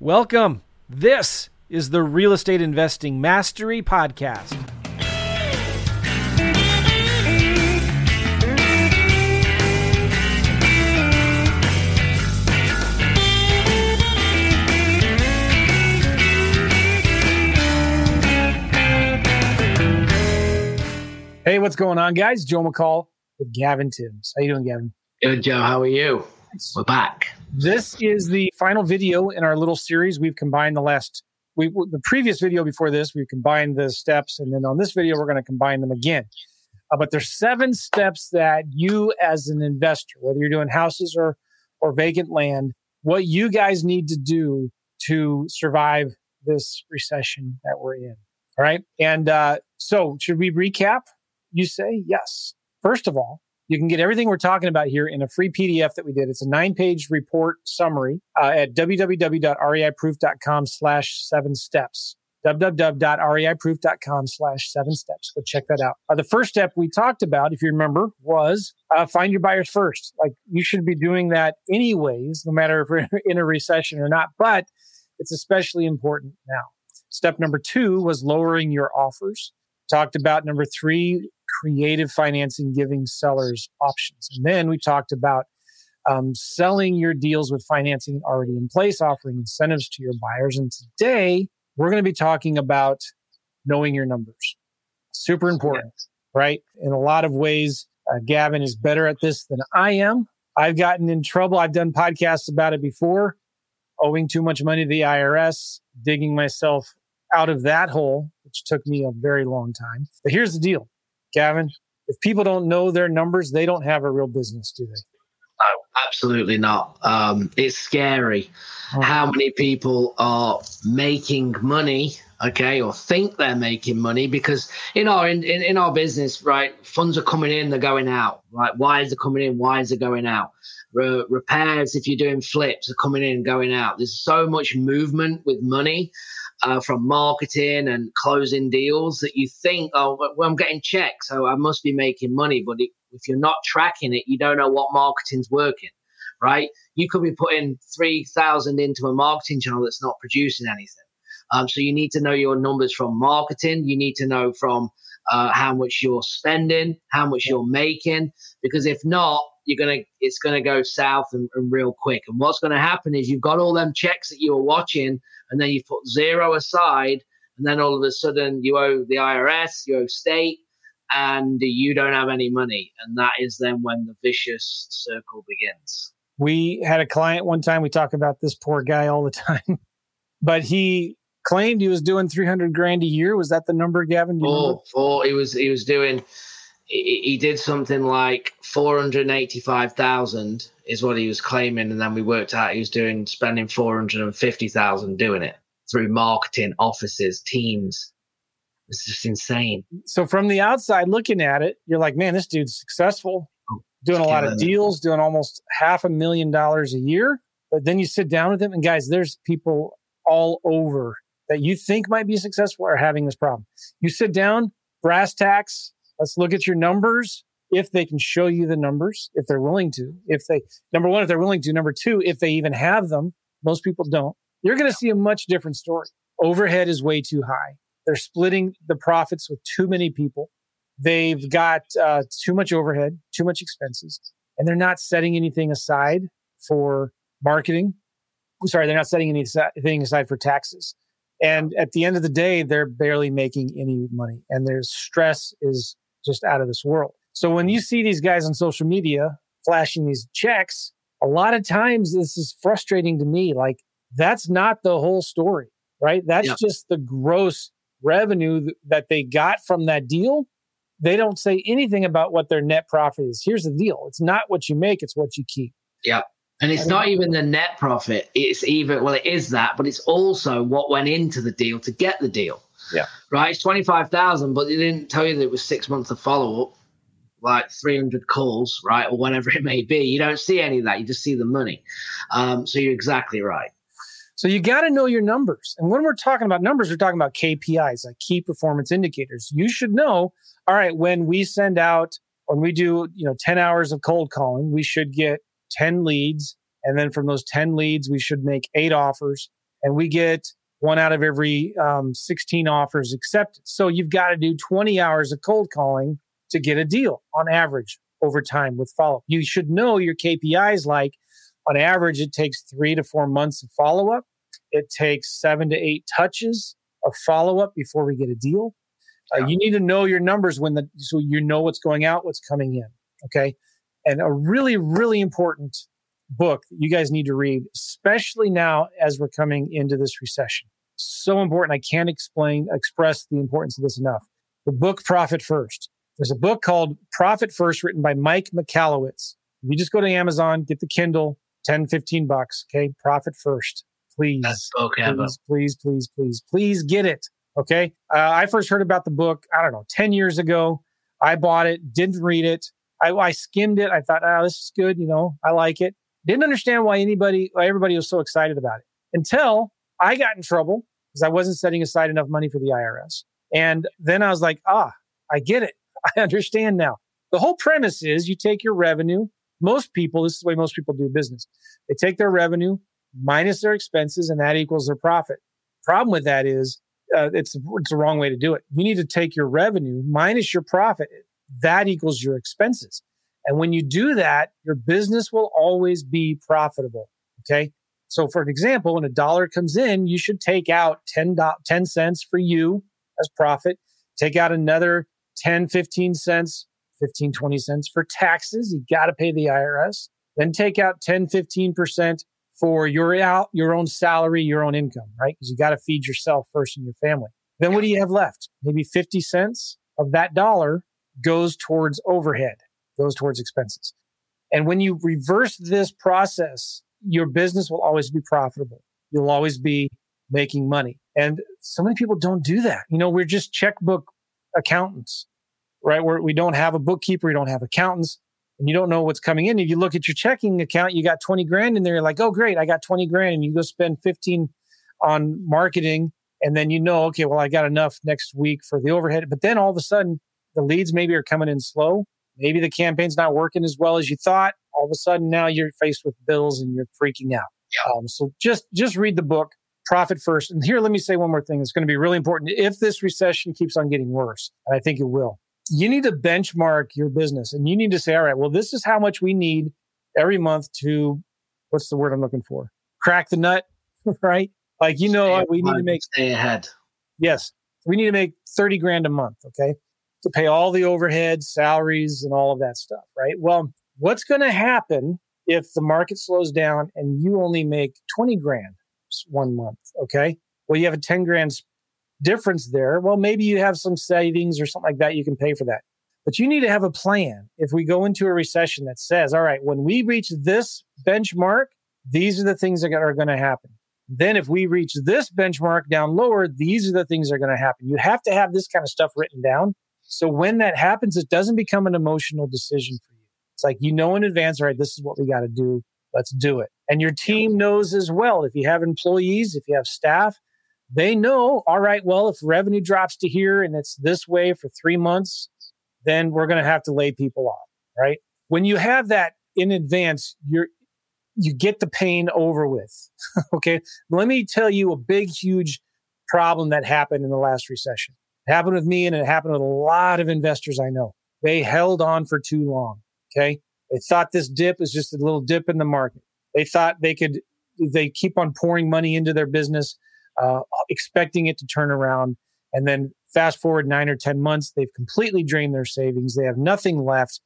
Welcome. This is the Real Estate Investing Mastery Podcast. Hey, what's going on, guys? Joe McCall with Gavin Timms. How you doing, Gavin? Good, Joe. How are you? We're back. This is the final video in our little series. We've combined the last, we the previous video before this, we combined the steps, and then on this video, we're going to combine them again. Uh, but there's seven steps that you, as an investor, whether you're doing houses or or vacant land, what you guys need to do to survive this recession that we're in. All right, and uh, so should we recap? You say yes. First of all, you can get everything we're talking about here in a free PDF that we did. It's a nine page report summary uh, at www.reiproof.com slash seven steps www.reiproof.com slash seven steps. Go check that out. Uh, the first step we talked about, if you remember, was uh, find your buyers first. Like you should be doing that anyways, no matter if we're in a recession or not, but it's especially important now. Step number two was lowering your offers. Talked about number three, creative financing, giving sellers options. And then we talked about um, selling your deals with financing already in place, offering incentives to your buyers. And today we're going to be talking about knowing your numbers. Super important, right? In a lot of ways, uh, Gavin is better at this than I am. I've gotten in trouble. I've done podcasts about it before, owing too much money to the IRS, digging myself out of that hole, which took me a very long time. But here's the deal, Gavin. If people don't know their numbers, they don't have a real business, do they? Oh, absolutely not. Um, it's scary oh. how many people are making money, okay, or think they're making money because in our in, in, in our business, right, funds are coming in, they're going out. Right, wires are coming in, wires are going out. Re- repairs, if you're doing flips, are coming in, going out. There's so much movement with money uh, from marketing and closing deals that you think, oh, well, I'm getting checks, so I must be making money. But it, if you're not tracking it, you don't know what marketing's working, right? You could be putting 3,000 into a marketing channel that's not producing anything. Um, so you need to know your numbers from marketing. You need to know from uh, how much you're spending, how much you're making, because if not, you're gonna it's gonna go south and, and real quick. And what's gonna happen is you've got all them checks that you were watching and then you put zero aside, and then all of a sudden you owe the IRS, you owe state, and you don't have any money. And that is then when the vicious circle begins. We had a client one time, we talk about this poor guy all the time, but he claimed he was doing 300 grand a year. Was that the number, Gavin? Four, four. He was, he was doing, he, did something like 485,000 is what he was claiming, and then we worked out he was doing spending four hundred and fifty thousand doing it through marketing, offices, teams. It's just insane. So from the outside looking at it, you're like, man, this dude's successful, oh, doing a lot of deals, doing almost half a million dollars a year. But then you sit down with him, and guys, there's people all over that you think might be successful are having this problem. You sit down, brass tacks, let's look at your numbers if they can show you the numbers, if they're willing to, if they, number one, if they're willing to, number two, if they even have them, most people don't, you're going to see a much different story. Overhead is way too high. They're splitting the profits with too many people. They've got uh, too much overhead, too much expenses, and they're not setting anything aside for marketing. I'm sorry, they're not setting anything aside for taxes. And at the end of the day, they're barely making any money, and their stress is just out of this world. So when you see these guys on social media flashing these checks, a lot of times this is frustrating to me. Like that's not the whole story, right? That's just the gross revenue that they got from that deal. They don't say anything about what their net profit is. Here's the deal. It's not what you make, it's what you keep. Yeah. And it's not even the net profit. It's even, well, it is that, but it's also what went into the deal to get the deal. Yeah. Right. It's 25,000, but they didn't tell you that it was six months of follow up like 300 calls, right, or whatever it may be. You don't see any of that. You just see the money. Um, so you're exactly right. So you got to know your numbers. And when we're talking about numbers, we're talking about KPIs, like key performance indicators. You should know, all right, when we send out, when we do, you know, 10 hours of cold calling, we should get 10 leads. And then from those 10 leads, we should make eight offers. and we get one out of every um, 16 offers accepted. So you've got to do 20 hours of cold calling to get a deal on average over time with follow up. You should know your KPIs like on average, it takes three to four months of follow up. It takes seven to eight touches of follow up before we get a deal. Uh, you need to know your numbers when the, so you know what's going out, what's coming in. Okay. And a really, really important book you guys need to read, especially now as we're coming into this recession. So important. I can't explain, express the importance of this enough. The book Profit First. There's a book called Profit First written by Mike Michalowicz. If you just go to Amazon, get the Kindle, 10, 15 bucks. Okay. Profit First. Please. That's okay. Please, please, please, please, please get it. Okay. Uh, I first heard about the book, I don't know, 10 years ago. I bought it, didn't read it. I, I skimmed it. I thought, oh, this is good. You know, I like it. Didn't understand why anybody, why everybody was so excited about it until I got in trouble because I wasn't setting aside enough money for the IRS. And then I was like, ah, I get it. I understand now. The whole premise is you take your revenue. Most people, this is the way most people do business. They take their revenue minus their expenses and that equals their profit. Problem with that is uh, it's, it's the wrong way to do it. You need to take your revenue minus your profit. That equals your expenses. And when you do that, your business will always be profitable. Okay. So for an example, when a dollar comes in, you should take out 10, 10 cents for you as profit, take out another 10, 15 cents, 15, 20 cents for taxes. You got to pay the IRS. Then take out 10, 15% for your out, your own salary, your own income, right? Because you got to feed yourself first and your family. Then what do you have left? Maybe 50 cents of that dollar goes towards overhead goes towards expenses. And when you reverse this process, your business will always be profitable. You'll always be making money. And so many people don't do that. You know, we're just checkbook accountants, right? Where we don't have a bookkeeper, we don't have accountants, and you don't know what's coming in. If you look at your checking account, you got 20 grand in there. You're like, oh, great, I got 20 grand. And you go spend 15 on marketing. And then you know, okay, well, I got enough next week for the overhead. But then all of a sudden, the leads maybe are coming in slow maybe the campaign's not working as well as you thought. All of a sudden now you're faced with bills and you're freaking out. Yeah. Um, so just just read the book, Profit First. And here, let me say one more thing. It's going to be really important. If this recession keeps on getting worse, and I think it will, you need to benchmark your business and you need to say, all right, well, this is how much we need every month to what's the word I'm looking for? Crack the nut, right? Like you know, we need to make stay ahead. Yes, we need to make thirty grand a month. Okay, to pay all the overhead, salaries, and all of that stuff, right? Well, what's going to happen if the market slows down and you only make 20 grand one month? Okay. Well, you have a 10 grand difference there. Well, maybe you have some savings or something like that. You can pay for that. But you need to have a plan. If we go into a recession that says, all right, when we reach this benchmark, these are the things that are going to happen. Then if we reach this benchmark down lower, these are the things that are going to happen. You have to have this kind of stuff written down so when that happens, it doesn't become an emotional decision for you. It's like you know in advance, all right, this is what we got to do. Let's do it. And your team knows as well. If you have employees, if you have staff, they know, all right, well, if revenue drops to here and it's this way for three months, then we're going to have to lay people off, right? When you have that in advance, you're, you get the pain over with. okay. Let me tell you a big, huge problem that happened in the last recession. It happened with me and it happened with a lot of investors I know. They held on for too long. Okay. They thought this dip is just a little dip in the market. They thought they could, they keep on pouring money into their business, uh, expecting it to turn around. And then fast forward nine or 10 months, they've completely drained their savings. They have nothing left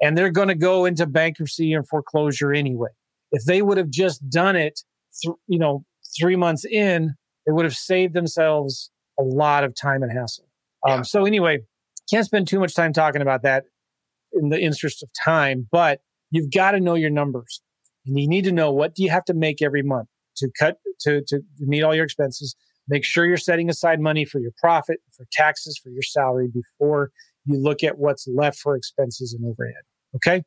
and they're going to go into bankruptcy and foreclosure anyway. If they would have just done it, th- you know, three months in, they would have saved themselves a lot of time and hassle. Um, So anyway, can't spend too much time talking about that in the interest of time, but you've got to know your numbers and you need to know what do you have to make every month to cut to, to meet all your expenses. Make sure you're setting aside money for your profit, for taxes, for your salary before you look at what's left for expenses and overhead. Okay.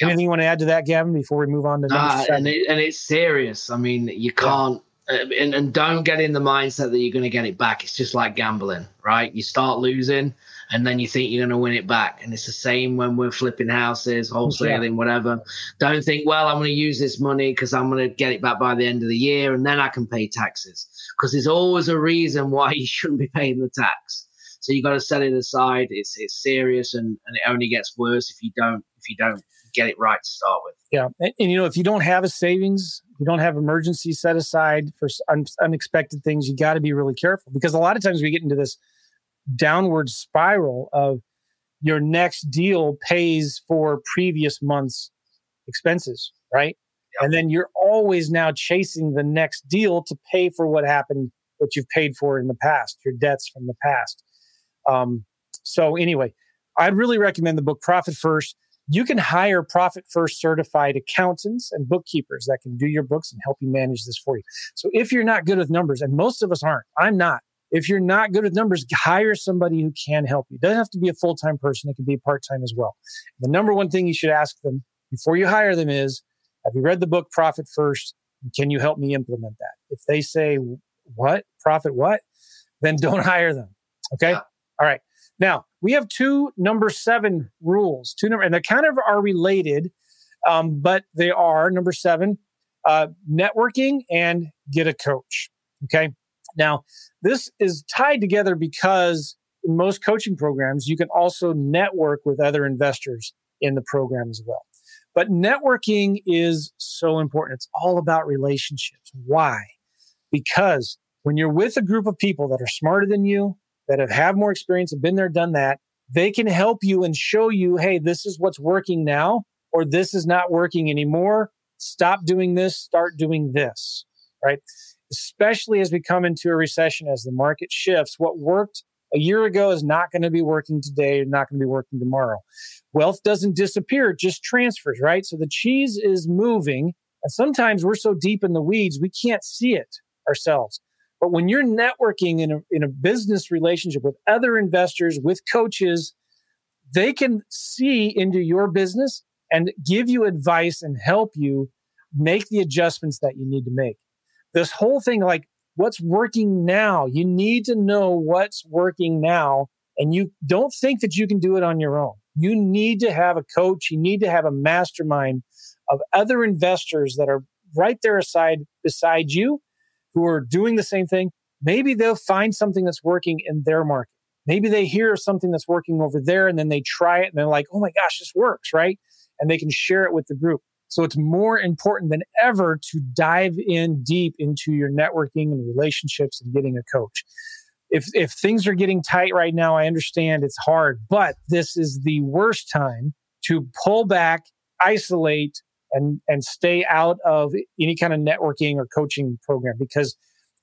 Yep. Anything you want to add to that, Gavin, before we move on to uh, and, it, and it's serious. I mean, you can't Uh, and, and don't get in the mindset that you're going to get it back. It's just like gambling, right? You start losing and then you think you're going to win it back. And it's the same when we're flipping houses, wholesaling, yeah. whatever. Don't think, well, I'm going to use this money because I'm going to get it back by the end of the year and then I can pay taxes. Because there's always a reason why you shouldn't be paying the tax. So you got to set it aside. It's it's serious and, and it only gets worse if you don't if you don't get it right to start with. Yeah, and, and you know if you don't have a savings, you don't have emergency set aside for un- unexpected things. You got to be really careful because a lot of times we get into this downward spiral of your next deal pays for previous month's expenses, right? Yep. And then you're always now chasing the next deal to pay for what happened, what you've paid for in the past, your debts from the past. Um, so, anyway, I'd really recommend the book Profit First. You can hire Profit First certified accountants and bookkeepers that can do your books and help you manage this for you. So, if you're not good with numbers, and most of us aren't, I'm not. If you're not good with numbers, hire somebody who can help you. It doesn't have to be a full time person, it can be part time as well. The number one thing you should ask them before you hire them is Have you read the book Profit First? Can you help me implement that? If they say, What? Profit what? Then don't hire them. Okay. All right. Now we have two number seven rules, two number, and they kind of are related, um, but they are number seven, uh, networking and get a coach. Okay. Now, this is tied together because in most coaching programs, you can also network with other investors in the program as well. But networking is so important. It's all about relationships. Why? Because when you're with a group of people that are smarter than you, that have had more experience, have been there, done that, they can help you and show you, hey, this is what's working now, or this is not working anymore. Stop doing this, start doing this, right? especially as we come into a recession, as the market shifts. What worked a year ago is not going to be working today, not going to be working tomorrow. Wealth doesn't disappear, it just transfers, right? So the cheese is moving. And sometimes we're so deep in the weeds, we can't see it ourselves. But when you're networking in a, in a business relationship with other investors, with coaches, they can see into your business and give you advice and help you make the adjustments that you need to make. This whole thing like what's working now? You need to know what's working now and you don't think that you can do it on your own. You need to have a coach. You need to have a mastermind of other investors that are right there aside beside you who are doing the same thing maybe they'll find something that's working in their market. Maybe they hear something that's working over there and then they try it and they're like oh my gosh this works right? And they can share it with the group. So it's more important than ever to dive in deep into your networking and relationships and getting a coach. If, if things are getting tight right now, I understand it's hard, but this is the worst time to pull back, isolate, and, and stay out of any kind of networking or coaching program because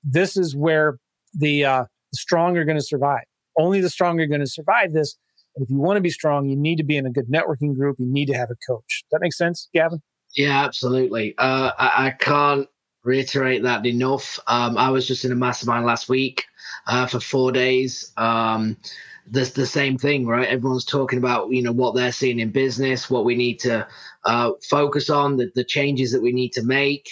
this is where the, uh, strong are going to survive. Only the strong are going to survive this. And if you want to be strong, you need to be in a good networking group. You need to have a coach. That make sense, Gavin? Yeah, absolutely. Uh, I, I, can't reiterate that enough. Um, I was just in a mastermind last week uh, for four days. Um, the, the same thing, right? Everyone's talking about you know what they're seeing in business, what we need to uh, focus on, the, the changes that we need to make.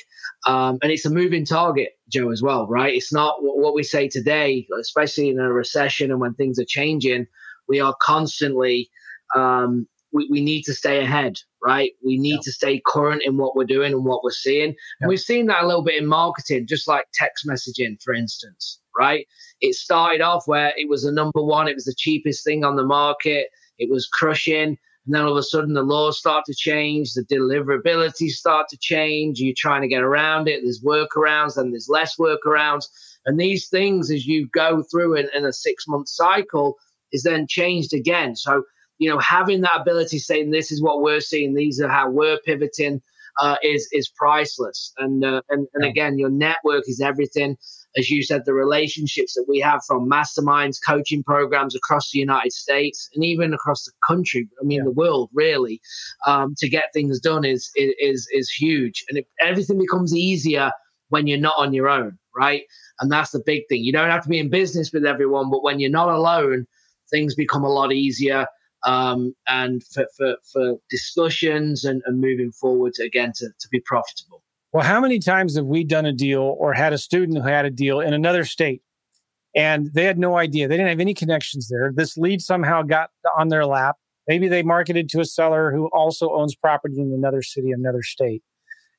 Um, and it's a moving target, Joe, as well, right? It's not what we say today, especially in a recession and when things are changing. We are constantly um, we, we need to stay ahead, right? We need yeah. to stay current in what we're doing and what we're seeing. Yeah. And we've seen that a little bit in marketing, just like text messaging, for instance, right? It started off where it was the number one, it was the cheapest thing on the market, it was crushing. And then all of a sudden, the laws start to change, the deliverability start to change. You're trying to get around it. There's workarounds, and there's less workarounds. And these things, as you go through in, in a six month cycle, is then changed again. So you know, having that ability, saying this is what we're seeing, these are how we're pivoting, uh, is is priceless. And uh, and and again, your network is everything. As you said, the relationships that we have from masterminds, coaching programs across the United States, and even across the country. I mean, yeah. the world really, um, to get things done is is is huge, and it, everything becomes easier when you're not on your own, right? And that's the big thing. You don't have to be in business with everyone, but when you're not alone, things become a lot easier um, and for, for, for discussions and, and moving forward again to, to be profitable. Well, how many times have we done a deal or had a student who had a deal in another state and they had no idea? They didn't have any connections there. This lead somehow got on their lap. Maybe they marketed to a seller who also owns property in another city, another state.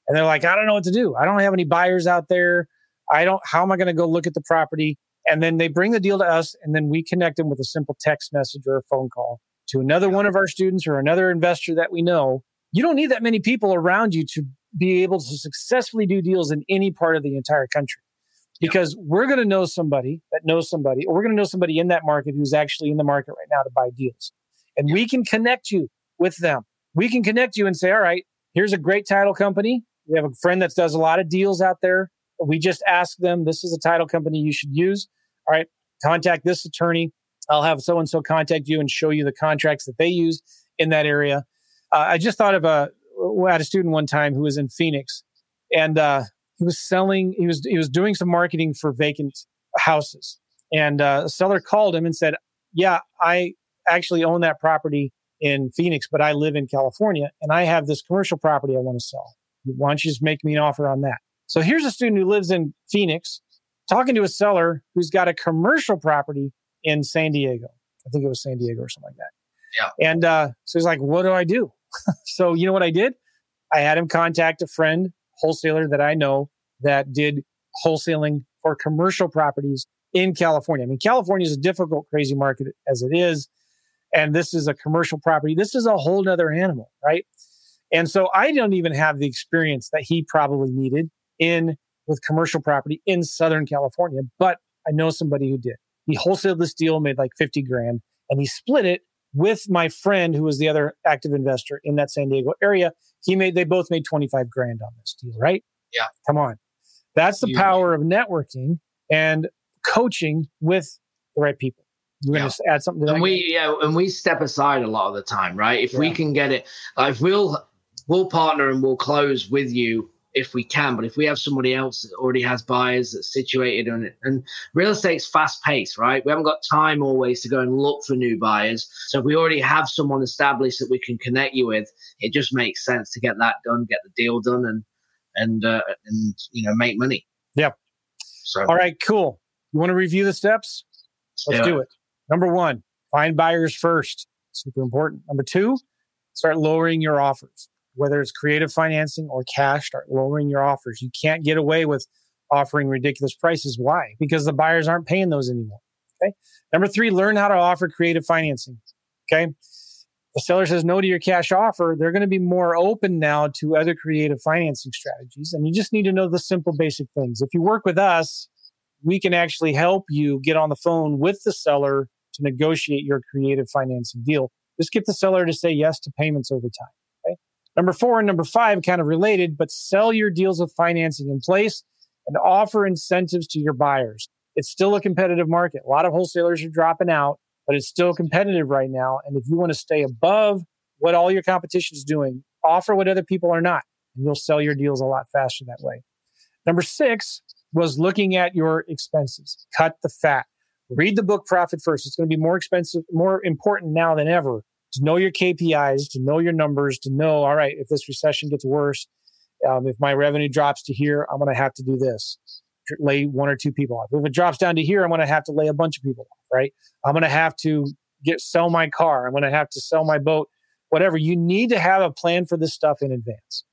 And they're like, I don't know what to do. I don't have any buyers out there. I don't, how am I going to go look at the property? And then they bring the deal to us and then we connect them with a simple text message or a phone call to another one of our students or another investor that we know. You don't need that many people around you to be able to successfully do deals in any part of the entire country because yeah. we're going to know somebody that knows somebody, or we're going to know somebody in that market who's actually in the market right now to buy deals. And yeah. we can connect you with them. We can connect you and say, all right, here's a great title company. We have a friend that does a lot of deals out there. We just ask them, this is a title company you should use. All right, contact this attorney. I'll have so and so contact you and show you the contracts that they use in that area. Uh, I just thought of a, had a student one time who was in Phoenix and uh, he was selling, he was, he was doing some marketing for vacant houses. And uh, a seller called him and said, Yeah, I actually own that property in Phoenix, but I live in California and I have this commercial property I want to sell. Why don't you just make me an offer on that? So here's a student who lives in Phoenix talking to a seller who's got a commercial property in San Diego. I think it was San Diego or something like that. Yeah. And uh, so he's like, what do I do? So you know what I did? I had him contact a friend, wholesaler that I know that did wholesaling for commercial properties in California. I mean, California is a difficult, crazy market as it is. And this is a commercial property. This is a whole nother animal, right? And so I don't even have the experience that he probably needed in with commercial property in Southern California, but I know somebody who did. He wholesaled this deal, made like 50 grand, and he split it with my friend who was the other active investor in that San Diego area. He made, they both made 25 grand on this deal, right? Yeah. Come on. That's the power of networking and coaching with the right people. You're yeah. going to add something to that. And we, yeah, and we step aside a lot of the time, right? If yeah. we can get it, like we'll, we'll partner and we'll close with you if we can. But if we have somebody else that already has buyers that's situated on it, and real estate's fast paced, right? We haven't got time always to go and look for new buyers. So if we already have someone established that we can connect you with, it just makes sense to get that done, get the deal done, and and uh, and you know make money. Yeah. So all right, cool. You want to review the steps? Let's yeah. do it. Number one, find buyers first. Super important. Number two, start lowering your offers whether it's creative financing or cash, start lowering your offers. You can't get away with offering ridiculous prices. Why? Because the buyers aren't paying those anymore. Okay. Number three, learn how to offer creative financing. Okay. The seller says no to your cash offer. They're going to be more open now to other creative financing strategies. And you just need to know the simple basic things. If you work with us, we can actually help you get on the phone with the seller to negotiate your creative financing deal. Just get the seller to say yes to payments over time. Number four and number five, kind of related, but sell your deals with financing in place and offer incentives to your buyers. It's still a competitive market. A lot of wholesalers are dropping out, but it's still competitive right now. And if you want to stay above what all your competition is doing, offer what other people are not, and you'll sell your deals a lot faster that way. Number six was looking at your expenses. Cut the fat. Read the book Profit First. It's going to be more expensive, more important now than ever to know your KPIs, to know your numbers, to know, all right, if this recession gets worse, um, if my revenue drops to here, I'm going to have to do this, lay one or two people off. If it drops down to here, I'm going to have to lay a bunch of people off, right? I'm going to have to get sell my car. I'm going to have to sell my boat, whatever. You need to have a plan for this stuff in advance.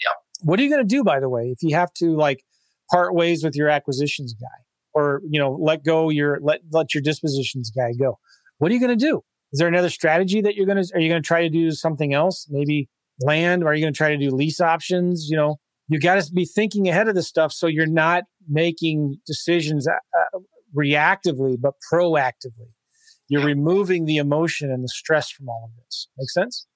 Yeah. What are you going to do, by the way, if you have to like part ways with your acquisitions guy or, you know, let go your, let, let your dispositions guy go? What are you going to do? Is there another strategy that you're going to, are you going to try to do something else? Maybe land? Or are you going to try to do lease options? You know, you got to be thinking ahead of this stuff so you're not making decisions uh, uh, reactively, but proactively. You're removing the emotion and the stress from all of this. Make sense?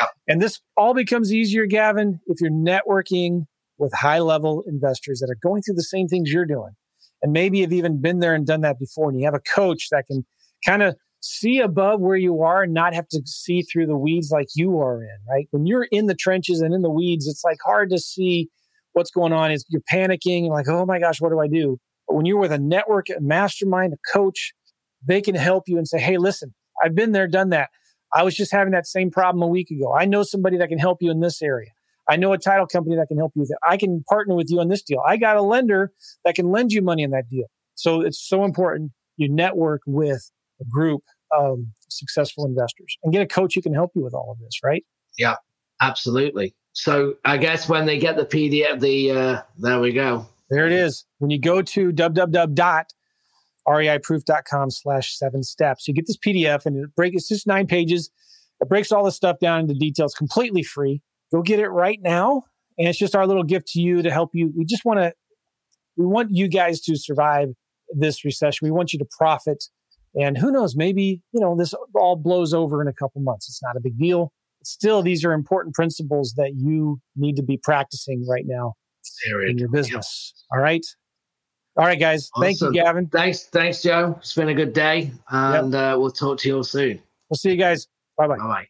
Yeah. And this all becomes easier, Gavin, if you're networking with high level investors that are going through the same things you're doing. And maybe have even been there and done that before. And you have a coach that can kind of see above where you are and not have to see through the weeds like you are in, right? When you're in the trenches and in the weeds, it's like hard to see what's going on. Is you're panicking, like, oh my gosh, what do I do? But when you're with a network, a mastermind, a coach, they can help you and say, hey, listen, I've been there, done that. I was just having that same problem a week ago. I know somebody that can help you in this area. I know a title company that can help you. I can partner with you on this deal. I got a lender that can lend you money in that deal. So it's so important you network with a group of successful investors and get a coach who can help you with all of this, right? Yeah, absolutely. So I guess when they get the PDF, the uh, there we go. There it is. When you go to www.reiproof.com slash seven steps, you get this PDF and it breaks, it's just nine pages. It breaks all this stuff down into details completely free. Go get it right now. And it's just our little gift to you to help you. We just want to, we want you guys to survive this recession. We want you to profit. And who knows, maybe, you know, this all blows over in a couple months. It's not a big deal. Still, these are important principles that you need to be practicing right now in your business. All right. All right, guys. Awesome. Thank you, Gavin. Thanks. Thanks, Joe. It's been a good day. And yep. uh, we'll talk to you all soon. We'll see you guys. Bye bye. Bye bye.